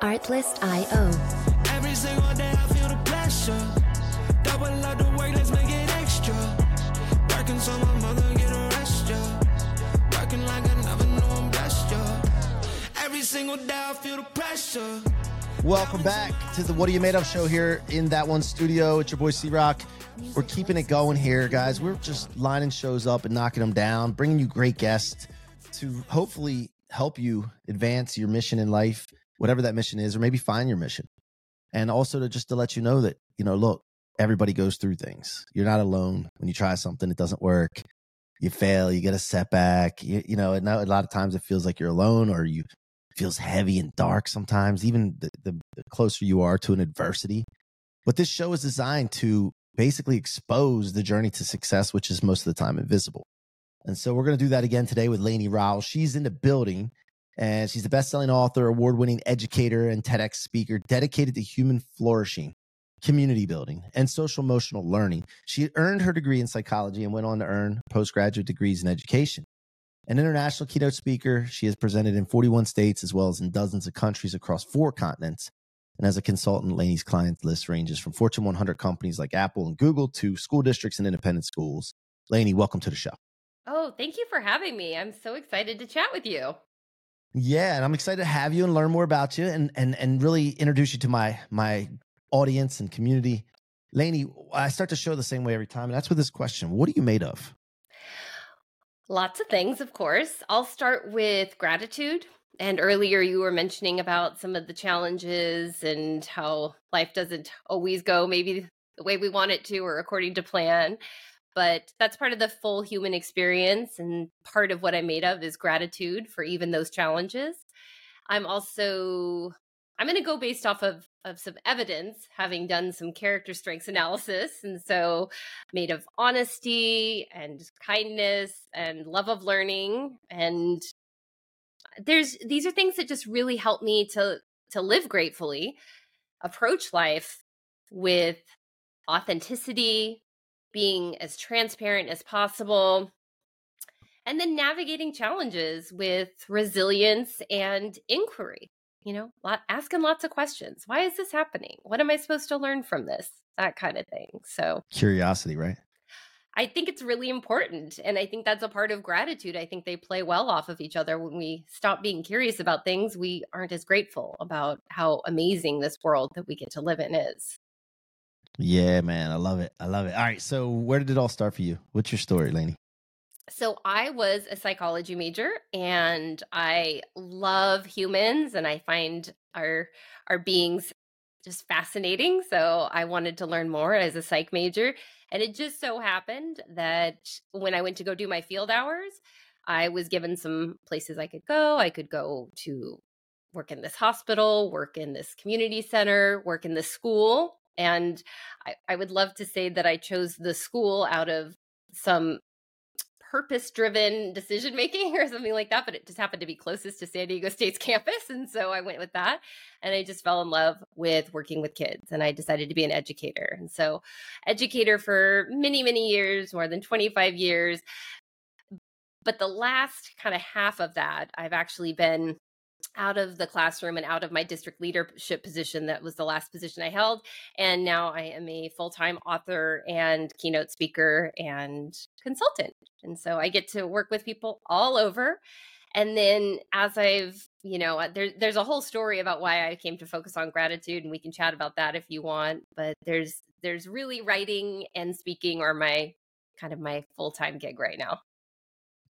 Artlist.io. Every single day I feel the pressure. Double up the work, let's make it extra. Working so my mother get a rest, yeah. Working like I never knew I'm blessed, yeah. Every single day I feel the pressure. Welcome back to the What Are You Made Of show here in that one studio. It's your boy C-Roc. We're keeping it going here, guys. We're just lining shows up and knocking them down, bringing you great guests to hopefully help you advance your mission in life, whatever that mission is, or maybe find your mission. And also to just to let you know that, you know, look, everybody goes through things. You're not alone. When you try something, it doesn't work. You fail, you get a setback. You, you know, and a lot of times it feels like you're alone or you feels heavy and dark sometimes, even the, the, the closer you are to an adversity. But this show is designed to basically expose the journey to success, which is most of the time invisible. And so we're going to do that again today with Lainie Rowell. She's in the building and she's the best-selling author, award-winning educator, and TEDx speaker dedicated to human flourishing, community building, and social emotional learning. She earned her degree in psychology and went on to earn postgraduate degrees in education. An international keynote speaker, she has presented in 41 states as well as in dozens of countries across four continents. And as a consultant, Lainie's client list ranges from Fortune 100 companies like Apple and Google to school districts and independent schools. Lainie, welcome to the show. Oh, thank you for having me. I'm so excited to chat with you. Yeah, and I'm excited to have you and learn more about you and and and really introduce you to my my audience and community. Lainie, I start to show the same way every time, and that's with this question: What are you made of? Lots of things, of course. I'll start with gratitude. And earlier you were mentioning about some of the challenges and how life doesn't always go maybe the way we want it to or according to plan. But that's part of the full human experience. And part of what I'm made of is gratitude for even those challenges. I'm also I'm going to go based off of of some evidence, having done some character strengths analysis, and so made of honesty and kindness and love of learning. And there's these are things that just really help me to to live gratefully, approach life with authenticity, being as transparent as possible, and then navigating challenges with resilience and inquiry you know, lot, asking lots of questions. Why is this happening? What am I supposed to learn from this? That kind of thing. So, curiosity, right? I think it's really important. And I think that's a part of gratitude. I think they play well off of each other. When we stop being curious about things, we aren't as grateful about how amazing this world that we get to live in is. Yeah, man. I love it. I love it. All right. So, where did it all start for you? What's your story, Lainie? So I was a psychology major and I love humans and I find our our beings just fascinating. So I wanted to learn more as a psych major. And it just so happened that when I went to go do my field hours, I was given some places I could go. I could go to work in this hospital, work in this community center, work in this school. And I, I would love to say that I chose the school out of some purpose driven decision making or something like that, but it just happened to be closest to San Diego State's campus. And so I went with that. And I just fell in love with working with kids and I decided to be an educator. And so, educator for many, many years, more than 25 years. But the last kind of half of that, I've actually been out of the classroom and out of my district leadership position that was the last position I held and now I am a full-time author and keynote speaker and consultant and so I get to work with people all over and then as I've you know uh, there, there's a whole story about why I came to focus on gratitude and we can chat about that if you want but there's there's really writing and speaking are my kind of my full-time gig right now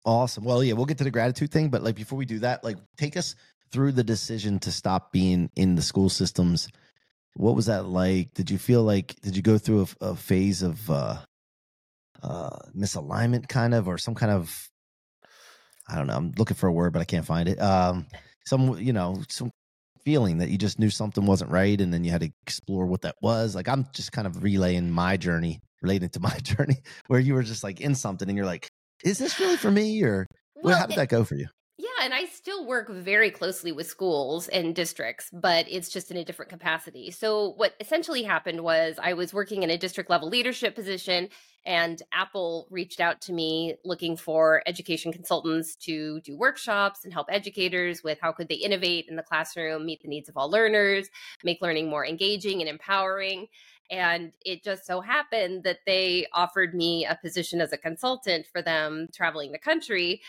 Awesome. Well, yeah, we'll get to the gratitude thing, but like before we do that, like take us through the decision to stop being in the school systems what was that like? Did you feel like did you go through a, a phase of uh uh misalignment kind of or some kind of i don't know i'm looking for a word but i can't find it. Um some you know some feeling that you just knew something wasn't right and then you had to explore what that was. Like i'm just kind of relaying my journey related to my journey where you were just like in something and you're like is this really for me or well, how did that go for you and I still work very closely with schools and districts, but it's just in a different capacity. So, what essentially happened was I was working in a district level leadership position, And Apple reached out to me looking for education consultants to do workshops and help educators with how could they innovate in the classroom, meet the needs of all learners, make learning more engaging and empowering. And it just so happened that they offered me a position as a consultant for them traveling the country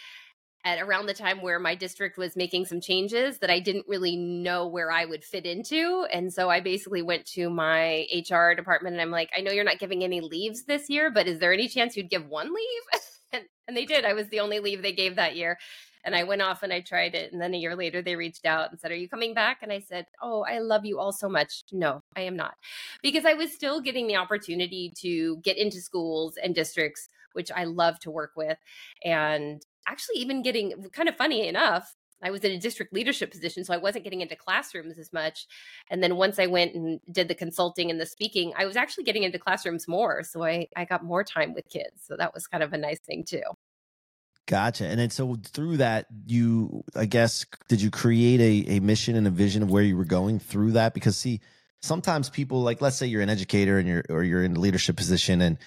at around the time where my district was making some changes that I didn't really know where I would fit into. And so I basically went to my HR department and I'm like, I know you're not giving any leaves this year, but is there any chance you'd give one leave? and, and they did. I was the only leave they gave that year. And I went off and I tried it. And then a year later, they reached out and said, Are you coming back? And I said, Oh, I love you all so much. No, I am not. Because I was still getting the opportunity to get into schools and districts, which I love to work with. And actually even getting kind of funny enough I was in a district leadership position, so I wasn't getting into classrooms as much. And then once I went and did the consulting and the speaking, I was actually getting into classrooms more. So I, I got more time with kids. So that was kind of a nice thing too. Gotcha. And then so through that, you, I guess, did you create a, a mission and a vision of where you were going through that? Because see, sometimes people like, let's say you're an educator and you're, or you're in a leadership position and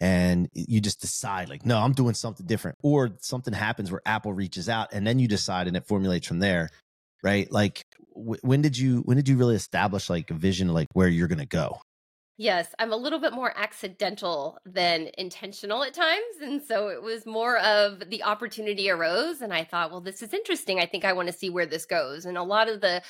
and you just decide like no i'm doing something different or something happens where apple reaches out and then you decide and it formulates from there right like w- when did you when did you really establish like a vision like where you're going to go Yes, I'm a little bit more accidental than intentional at times. And so it was more of the opportunity arose. And I thought, well, this is interesting. I think I want to see where this goes. And a lot of the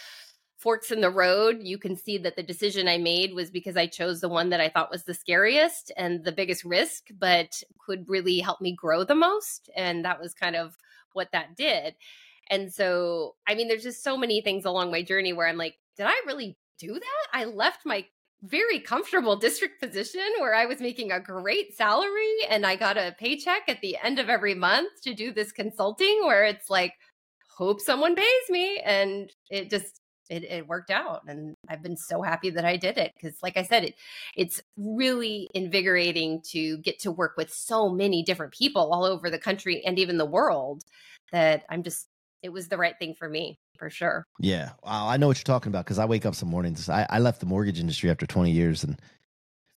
forks in the road, you can see that the decision I made was because I chose the one that I thought was the scariest and the biggest risk, but could really help me grow the most. And that was kind of what that did. And so, I mean, there's just so many things along my journey where I'm like, did I really do that? I left my very comfortable district position where I was making a great salary and I got a paycheck at the end of every month to do this consulting where it's like, hope someone pays me. And it just it, it worked out and i've been so happy that i did it because like i said it it's really invigorating to get to work with so many different people all over the country and even the world that i'm just it was the right thing for me for sure. Yeah i know what you're talking about because i wake up some mornings I, I left the mortgage industry after 20 years and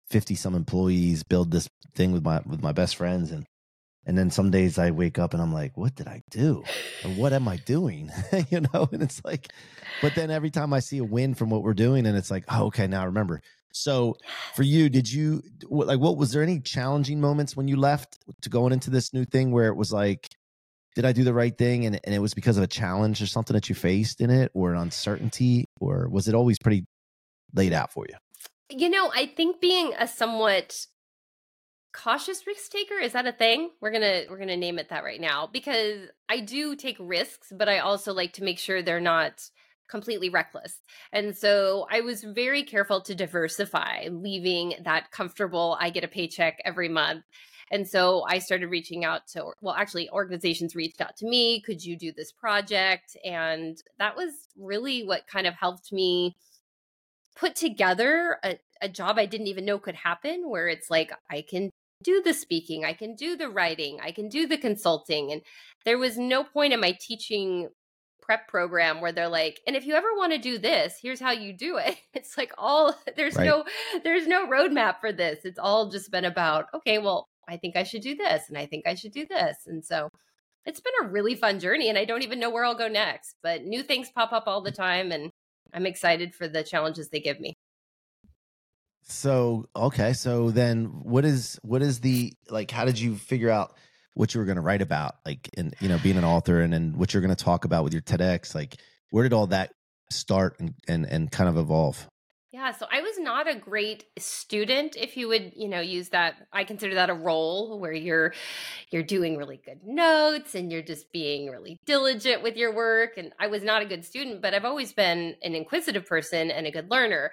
50 some employees build this thing with my with my best friends and and then some days I wake up and I'm like, what did I do? Or what am I doing? you know, and it's like, but then every time I see a win from what we're doing, and it's like, oh, okay, now I remember. So for you, did you like what was there any challenging moments when you left to going into this new thing where it was like, did I do the right thing? And, and it was because of a challenge or something that you faced in it or an uncertainty, or was it always pretty laid out for you? You know, I think being a somewhat cautious risk taker? Is that a thing? We're gonna we're gonna name it that right now because i do take risks but i also like to make sure they're not completely reckless. And so i was very careful to diversify leaving that comfortable i get a paycheck every month. And so i started reaching out to well actually organizations reached out to me could you do this project? And that was really what kind of helped me put together a, a job I didn't even know could happen where it's like I can do the speaking, I can do the writing, I can do the consulting. And there was no point in my teaching prep program where they're like, and if you ever want to do this, here's how you do it. It's like all there's right. no there's no roadmap for this. It's all just been about, okay, well, I think I should do this and I think I should do this. And so it's been a really fun journey and I don't even know where I'll go next, but new things pop up all the time and I'm excited for the challenges they give me. So okay, so then what is what is the like? How did you figure out what you were going to write about? Like, and you know, being an author and and what you're going to talk about with your TEDx. Like, where did all that start and and and kind of evolve? Yeah, so I was not a great student if you would, you know, use that I consider that a role where you're you're doing really good notes and you're just being really diligent with your work and I was not a good student, but I've always been an inquisitive person and a good learner.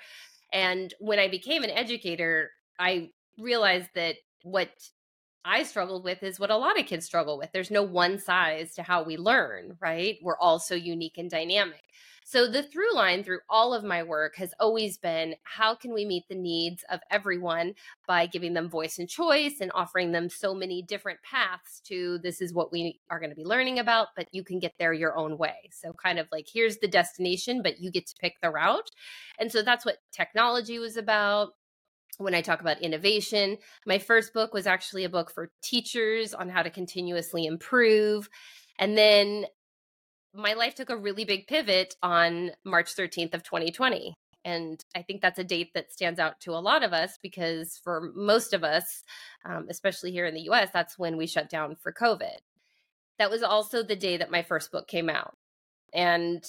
And when I became an educator, I realized that what I struggled with is what a lot of kids struggle with. There's no one size to how we learn, right? We're all so unique and dynamic. So, the through line through all of my work has always been how can we meet the needs of everyone by giving them voice and choice and offering them so many different paths to this is what we are going to be learning about, but you can get there your own way. So, kind of like here's the destination, but you get to pick the route. And so, that's what technology was about when I talk about innovation. My first book was actually a book for teachers on how to continuously improve. And then my life took a really big pivot on March 13th of 2020. And I think that's a date that stands out to a lot of us because for most of us, um, especially here in the US, that's when we shut down for COVID. That was also the day that my first book came out. And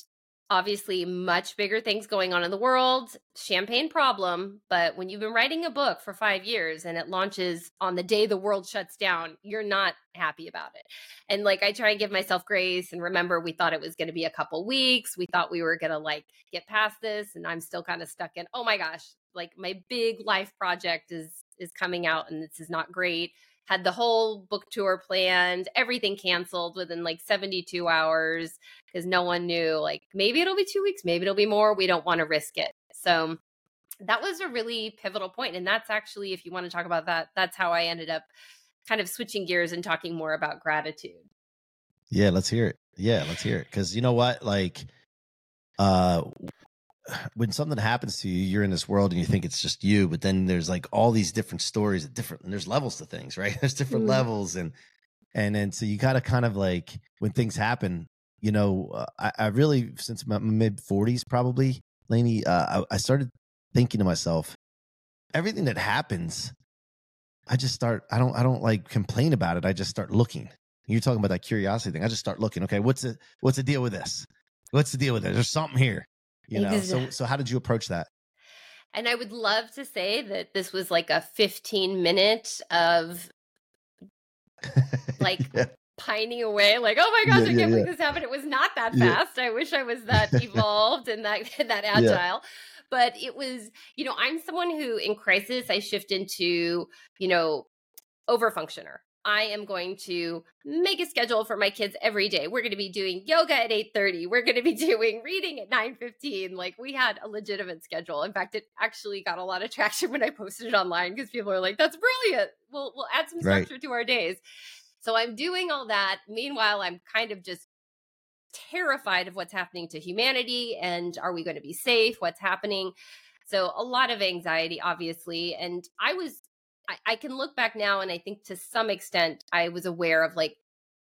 obviously much bigger things going on in the world champagne problem but when you've been writing a book for five years and it launches on the day the world shuts down you're not happy about it. And like i try and give myself grace and remember we thought it was going to be a couple weeks we thought we were going to like get past this and i'm still kind of stuck in oh my gosh like my big life project is is coming out and this is not great had the whole book tour planned, everything canceled within like 72 hours because no one knew like maybe it'll be 2 weeks, maybe it'll be more, we don't want to risk it. So that was a really pivotal point and that's actually if you want to talk about that, that's how I ended up kind of switching gears and talking more about gratitude. Yeah, let's hear it. Yeah, let's hear it cuz you know what like uh when something happens to you, you're in this world and you think it's just you, but then there's like all these different stories, at different, and there's levels to things, right? There's different mm. levels, and and then so you got to kind of like when things happen, you know, uh, I, I, really since my mid 40s probably, Lainie, uh, I, I started thinking to myself, everything that happens, I just start. I don't. I don't like complain about it. I just start looking. You're talking about that curiosity thing. I just start looking. Okay, what's the what's the deal with this? What's the deal with it? There's something here you know so so how did you approach that? And i would love to say that this was like a 15 minute of like yeah. pining away like oh my gosh yeah, i can't yeah, believe this happened. It was not that fast. I wish i was that evolved and that that agile. But it was you know i'm someone who in crisis i shift into you know over functioner I am going to make a schedule for my kids every day. We're going to be doing yoga at 8:30. We're going to be doing reading at 9:15. Like we had a legitimate schedule. In fact, it actually got a lot of traction when I posted it online because people are like, "That's brilliant. We'll we'll add some structure right. to our days." So I'm doing all that. Meanwhile, I'm kind of just terrified of what's happening to humanity and are we going to be safe? What's happening? So a lot of anxiety obviously and I was I, I can look back now and I think to some extent I was aware of like,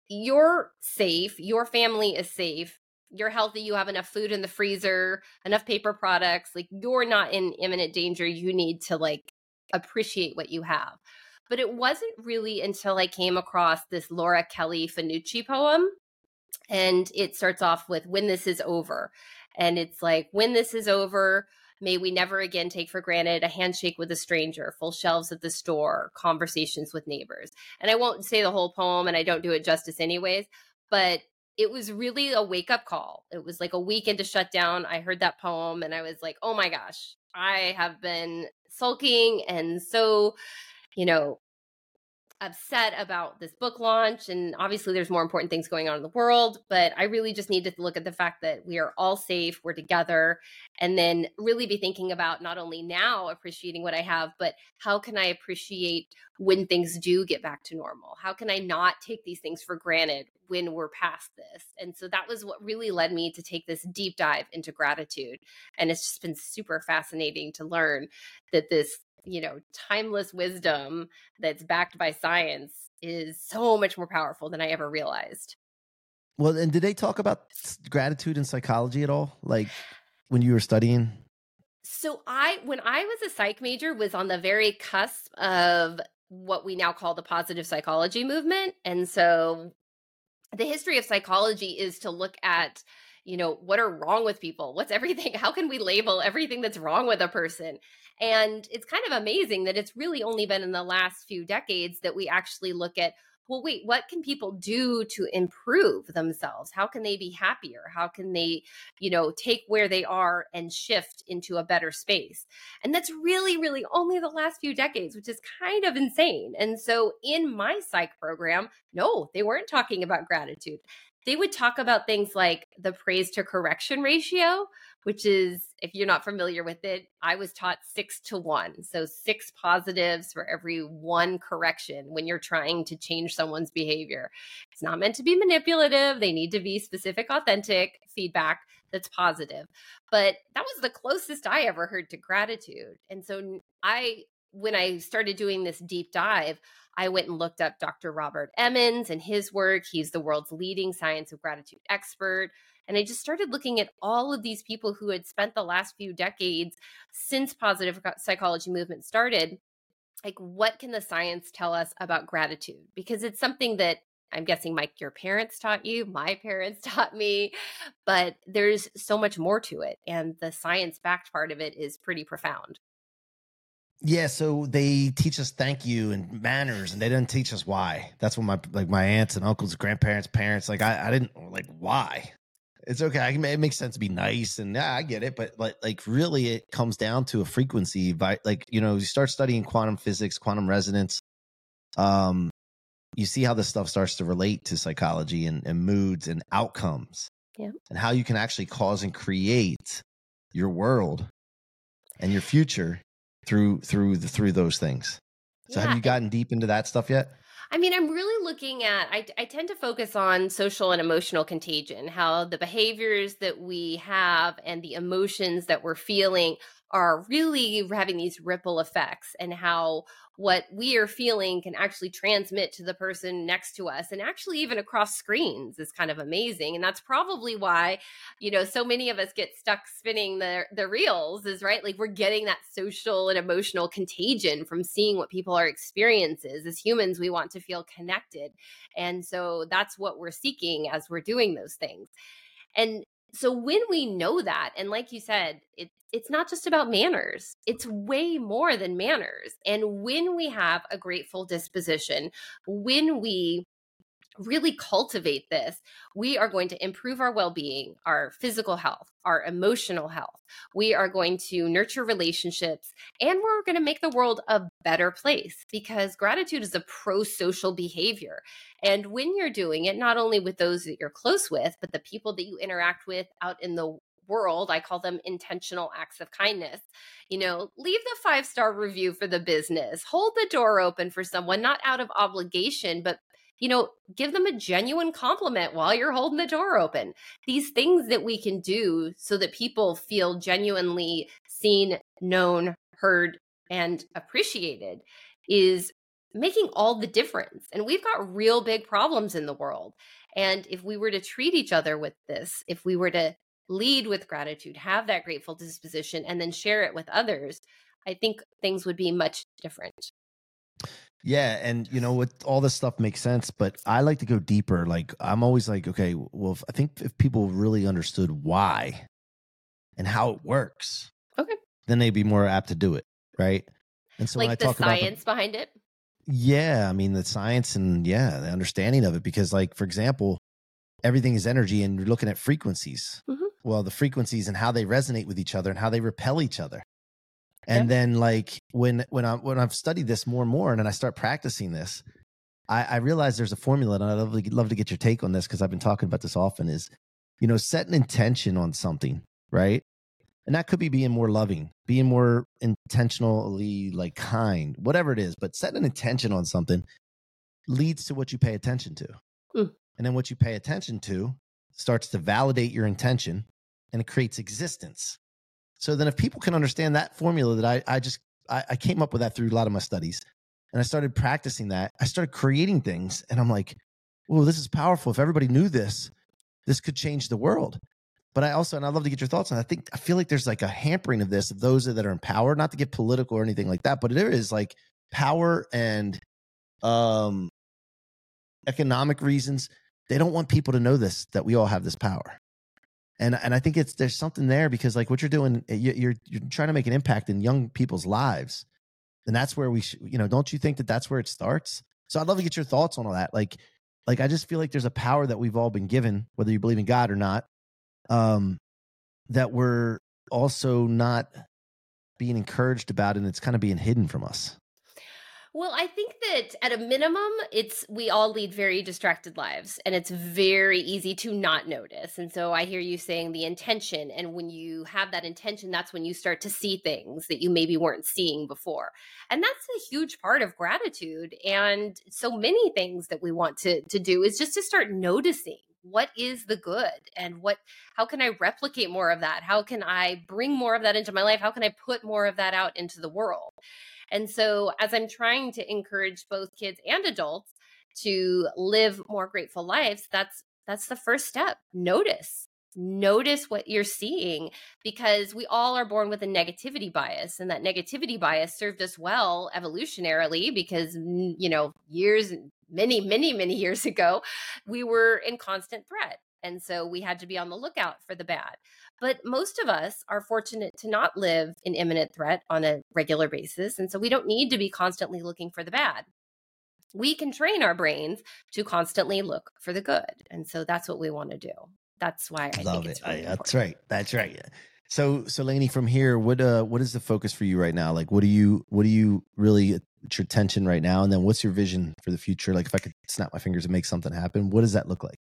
you're safe, your family is safe, you're healthy, you have enough food in the freezer, enough paper products, like you're not in imminent danger. You need to like appreciate what you have. But it wasn't really until I came across this Laura Kelly Fanucci poem. And it starts off with, When this is over. And it's like, When this is over, May we never again take for granted a handshake with a stranger, full shelves at the store, conversations with neighbors. And I won't say the whole poem and I don't do it justice anyways, but it was really a wake up call. It was like a week into shutdown. I heard that poem and I was like, oh my gosh, I have been sulking and so, you know, upset about this book launch and obviously there's more important things going on in the world but i really just need to look at the fact that we are all safe we're together and then really be thinking about not only now appreciating what i have but how can i appreciate when things do get back to normal? How can i not take these things for granted when we're past this? And so that was what really led me to take this deep dive into gratitude and it's just been super fascinating to learn that this you know, timeless wisdom that's backed by science is so much more powerful than I ever realized. Well, and did they talk about gratitude and psychology at all? Like when you were studying? So I when I was a psych major was on the very cusp of what we now call the positive psychology movement. And so the history of psychology is to look at you know what are wrong with people what's everything how can we label everything that's wrong with a person and it's kind of amazing that it's really only been in the last few decades that we actually look at well, wait, what can people do to improve themselves? How can they be happier? How can they, you know, take where they are and shift into a better space? And that's really, really only the last few decades, which is kind of insane. And so in my psych program, no, they weren't talking about gratitude they would talk about things like the praise to correction ratio, which is, if you're not familiar with it, I was taught six to one. So, six positives for every one correction when you're trying to change someone's behavior. It's not meant to be manipulative, they need to be specific, authentic feedback that's positive. But that was the closest I ever heard to gratitude. And so, I when I started doing this deep dive, I went and looked up Dr. Robert Emmons and his work. He's the world's leading science of gratitude expert. And I just started looking at all of these people who had spent the last few decades since positive psychology movement started. Like, what can the science tell us about gratitude? Because it's something that I'm guessing, Mike, your parents taught you, my parents taught me, but there's so much more to it. And the science backed part of it is pretty profound. Yeah, so they teach us thank you and manners, and they didn't teach us why. That's what my like my aunts and uncles, grandparents, parents, like I, I didn't like why. It's okay. I can, it makes sense to be nice, and yeah, I get it. But like, like really, it comes down to a frequency. By like, you know, you start studying quantum physics, quantum resonance. Um, you see how this stuff starts to relate to psychology and, and moods and outcomes, yeah, and how you can actually cause and create your world and your future through through the, through those things. So yeah. have you gotten deep into that stuff yet? I mean, I'm really looking at, I, I tend to focus on social and emotional contagion, how the behaviors that we have and the emotions that we're feeling are really having these ripple effects, and how what we are feeling can actually transmit to the person next to us and actually even across screens is kind of amazing. And that's probably why you know so many of us get stuck spinning the the reels is right like we're getting that social and emotional contagion from seeing what people are experiences. As humans we want to feel connected. And so that's what we're seeking as we're doing those things. And so when we know that and like you said it, it's not just about manners it's way more than manners. And when we have a grateful disposition when we really cultivate this, we are going to improve our well being, our physical health, our emotional health. We are going to nurture relationships, and we're going to make the world a better place because gratitude is a pro social behavior. And when you're doing it, not only with those that you're close with, but the people that you interact with out in the world. I call them intentional acts of kindness. You know, leave the five star review for the business, hold the door open for someone, not out of obligation, but you know, give them a genuine compliment while you're holding the door open. These things that we can do so that people feel genuinely seen, known, heard, and appreciated is making all the difference. And we've got real big problems in the world. And if we were to treat each other with this, if we were to lead with gratitude, have that grateful disposition, and then share it with others, I think things would be much different. Yeah, and you know what, all this stuff makes sense, but I like to go deeper. Like I'm always like, okay, well, if, I think if people really understood why and how it works, okay, then they'd be more apt to do it, right? And so like when I talk about science behind it, yeah, I mean the science and yeah, the understanding of it, because like for example, everything is energy, and you're looking at frequencies. Mm-hmm. Well, the frequencies and how they resonate with each other and how they repel each other. And yeah. then like when when I when I've studied this more and more and then I start practicing this, I, I realize there's a formula and I'd love to, love to get your take on this because I've been talking about this often is, you know, set an intention on something, right? And that could be being more loving, being more intentionally like kind, whatever it is, but set an intention on something leads to what you pay attention to. Mm. And then what you pay attention to starts to validate your intention and it creates existence. So then if people can understand that formula that I, I just I, I came up with that through a lot of my studies and I started practicing that, I started creating things and I'm like, well, this is powerful. If everybody knew this, this could change the world. But I also, and I'd love to get your thoughts on. I think I feel like there's like a hampering of this of those that are in power, not to get political or anything like that, but there is like power and um economic reasons. They don't want people to know this that we all have this power and and I think it's there's something there because like what you're doing, eh, you're you're trying to make an impact in young people's lives, and that's where we should, you know, don't you think that that's where it starts? So I'd love to get your thoughts on all that. Like, like I just feel like there's a power that we've all been given, whether you believe in God or not, um, that we're also not being encouraged about, and it's kind of being hidden from us. Well, I think that at a minimum, it's we all lead very distracted lives and it's very easy to not notice. And so I hear you saying the intention. And when you have that intention, that's when you start to see things that you maybe weren't seeing before. And that's a huge part of gratitude. And so many things that we want to, to do is just to start noticing what is the good and what how can i replicate more of that how can i bring more of that into my life how can i put more of that out into the world And so, as I'm trying to encourage both kids and adults to live more grateful lives, that's that's the first step. Notice notice what you're seeing because we all are born with a negativity bias and that negativity bias served us well evolutionarily because mm, you know years many many many years ago we were in constant threat and so we had to be on the lookout for the bad but most of us are fortunate to not live in imminent threat on a regular basis and so we don't need to be constantly looking for the bad we can train our brains to constantly look for the good and so that's what we want to do that's why I love it. Really I, that's right. That's right. So, so Lainie, from here, what uh, what is the focus for you right now? Like, what do you, what do you really your attention right now? And then, what's your vision for the future? Like, if I could snap my fingers and make something happen, what does that look like?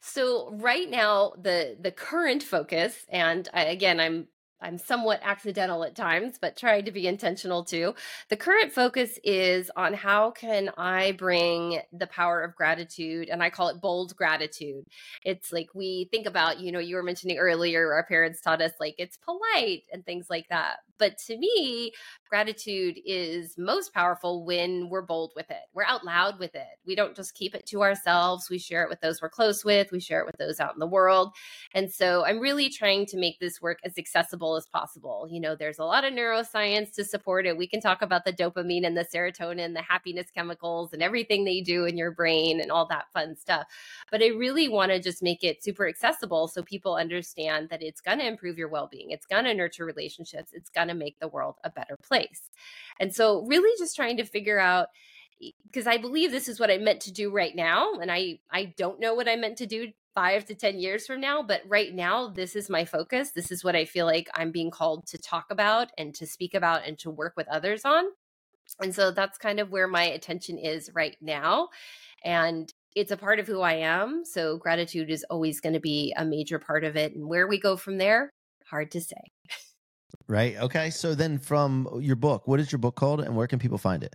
So right now, the the current focus, and I, again, I'm I'm somewhat accidental at times, but trying to be intentional too. The current focus is on how can I bring the power of gratitude, and I call it bold gratitude. It's like we think about, you know, you were mentioning earlier, our parents taught us like it's polite and things like that. But to me, gratitude is most powerful when we're bold with it. We're out loud with it. We don't just keep it to ourselves. We share it with those we're close with. We share it with those out in the world. And so I'm really trying to make this work as accessible as possible. You know, there's a lot of neuroscience to support it. We can talk about the dopamine and the serotonin, the happiness chemicals, and everything they do in your brain and all that fun stuff. But I really want to just make it super accessible so people understand that it's going to improve your well being, it's going to nurture relationships, it's going to make the world a better place. And so, really, just trying to figure out because I believe this is what I meant to do right now. And I, I don't know what I meant to do five to 10 years from now. But right now, this is my focus. This is what I feel like I'm being called to talk about and to speak about and to work with others on. And so that's kind of where my attention is right now. And it's a part of who I am. So gratitude is always going to be a major part of it. And where we go from there, hard to say. Right. Okay. So then from your book, what is your book called and where can people find it?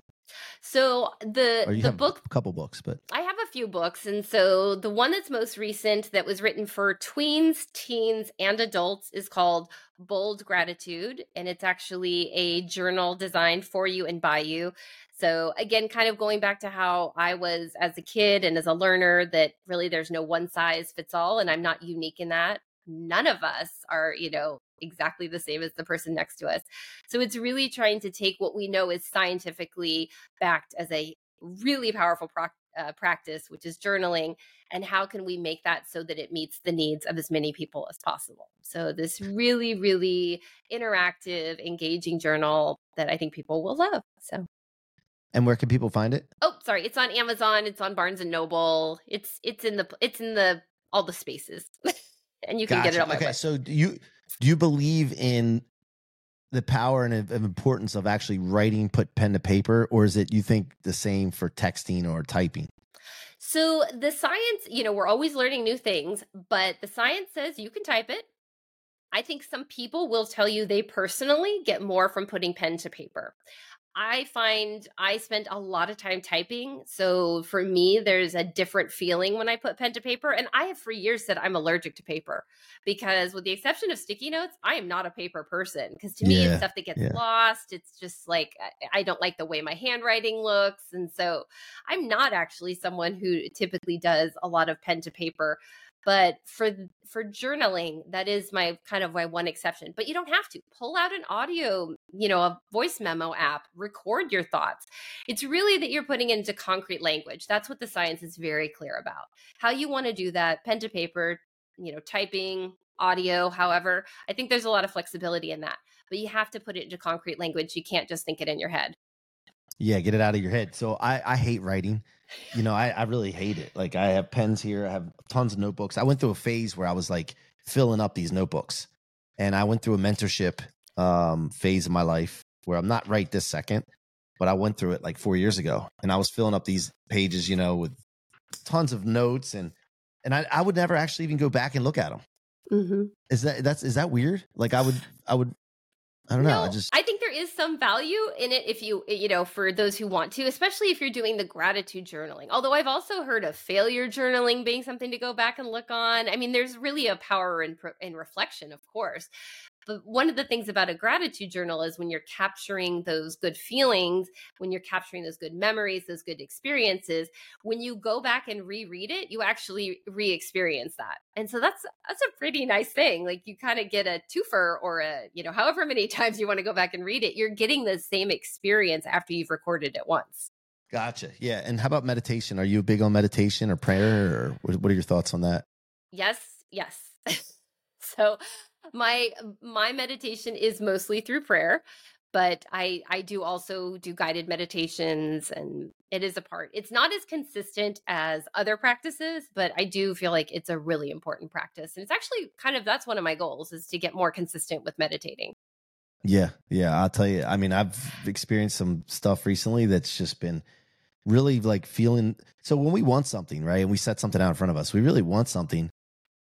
So the the book a couple books, but I have a few books and so the one that's most recent that was written for tweens, teens and adults is called Bold Gratitude and it's actually a journal designed for you and by you. So again kind of going back to how I was as a kid and as a learner that really there's no one size fits all and I'm not unique in that none of us are, you know, exactly the same as the person next to us. So it's really trying to take what we know is scientifically backed as a really powerful pro- uh, practice, which is journaling, and how can we make that so that it meets the needs of as many people as possible. So this really, really interactive, engaging journal that I think people will love. So. And where can people find it? Oh, sorry, it's on Amazon. It's on Barnes and Noble. It's it's in the it's in the all the spaces, and you can gotcha. get it on my Okay, so do you do you believe in the power and of importance of actually writing, put pen to paper, or is it you think the same for texting or typing? So the science, you know, we're always learning new things, but the science says you can type it. I think some people will tell you they personally get more from putting pen to paper. I find I spend a lot of time typing. So for me, there's a different feeling when I put pen to paper. And I have for years said I'm allergic to paper because, with the exception of sticky notes, I am not a paper person. Because to me, yeah, it's stuff that gets yeah. lost. It's just like I don't like the way my handwriting looks. And so I'm not actually someone who typically does a lot of pen to paper but for for journaling that is my kind of my one exception but you don't have to. Pull out an audio you know a voice memo app record your thoughts. It's really that you're putting into concrete language. That's what the science is very clear about. How you want to do that pen to paper you know typing audio however i think there's a lot of flexibility in that but you have to put it into concrete language. You can't just think it in your head yeah get it out of your head so i i hate writing you know, I, I really hate it. Like I have pens here, I have tons of notebooks. I went through a phase where I was like filling up these notebooks. And I went through a mentorship um, phase of my life where I'm not right this second, but I went through it like four years ago. And I was filling up these pages, you know, with tons of notes and and I, I would never actually even go back and look at them. Mm-hmm. Is that that's is that weird? Like I would I would I don't know. I just I think is some value in it if you you know for those who want to, especially if you're doing the gratitude journaling. Although I've also heard of failure journaling being something to go back and look on. I mean, there's really a power in in reflection, of course. But one of the things about a gratitude journal is when you're capturing those good feelings, when you're capturing those good memories, those good experiences, when you go back and reread it, you actually re-experience that. And so that's that's a pretty nice thing. Like you kind of get a twofer or a, you know, however many times you want to go back and read it, you're getting the same experience after you've recorded it once. Gotcha. Yeah. And how about meditation? Are you big on meditation or prayer or what are your thoughts on that? Yes, yes. so my my meditation is mostly through prayer but i i do also do guided meditations and it is a part it's not as consistent as other practices but i do feel like it's a really important practice and it's actually kind of that's one of my goals is to get more consistent with meditating. Yeah yeah i'll tell you i mean i've experienced some stuff recently that's just been really like feeling so when we want something right and we set something out in front of us we really want something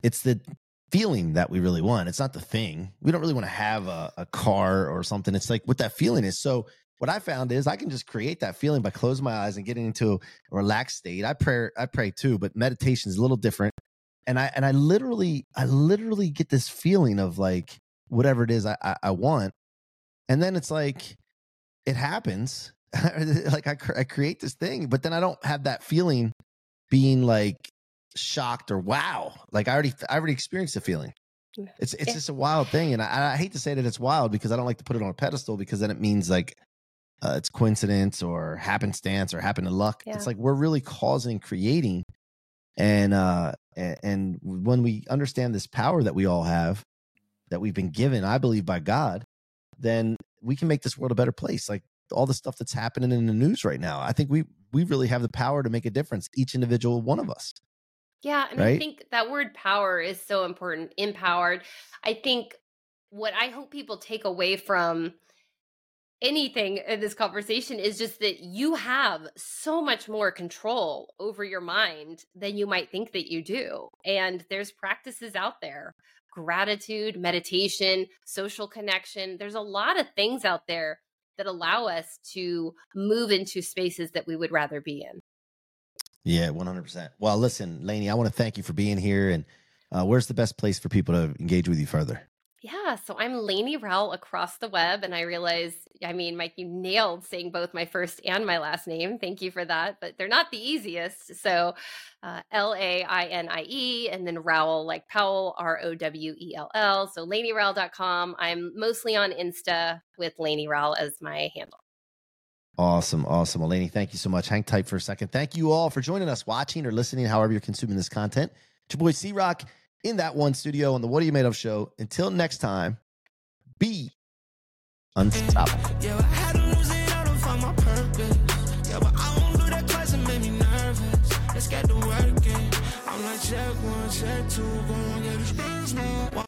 it's the feeling that we really want. It's not the thing. We don't really want to have a, a car or something. It's like what that feeling is. So what I found is I can just create that feeling by closing my eyes and getting into a relaxed state. I pray, I pray too, but meditation is a little different. And I and I literally, I literally get this feeling of like whatever it is I, I, I want, and then it's like it happens. like I, I create this thing, but then I don't have that feeling being like shocked or wow. Like I already I already experienced the feeling. It's it's just a wild thing, and I, I, hate to say that it's wild because I don't like to put it on a pedestal because then it means like uh, it's coincidence or happenstance or happen to luck. Yeah. It's like we're really causing, creating, and uh and, and when we understand this power that we all have, that we've been given, I believe by God, then we can make this world a better place. Like all the stuff that's happening in the news right now, I think we we really have the power to make a difference. Each individual one of us. Yeah, and right? I think that word power is so important. Empowered. I think what I hope people take away from anything in this conversation is just that you have so much more control over your mind than you might think that you do. And there's practices out there gratitude, meditation, social connection. There's a lot of things out there that allow us to move into spaces that we would rather be in. Yeah, 100%. Well, listen, Lainie, I want to thank you for being here. And uh, where's the best place for people to engage with you further? Yeah, so I'm Lainie Rowell across the web. And I realize, I mean, Mike, you nailed saying both my first and my last name. Thank you for that. But they're not the easiest. So uh, L A I N I E, and then Rowell, like Powell, R O W E L L. So LainieRowell.com. I'm mostly on Insta with Lainie Rowell as my handle. Awesome. Awesome. Lainie, thank you so much. Hang tight for a second. Thank you all for joining us, watching or listening, however you're consuming this content. It's your boy C-Roc in that one studio on the What Are You Made Of show. Until next time, be unstoppable. Yeah,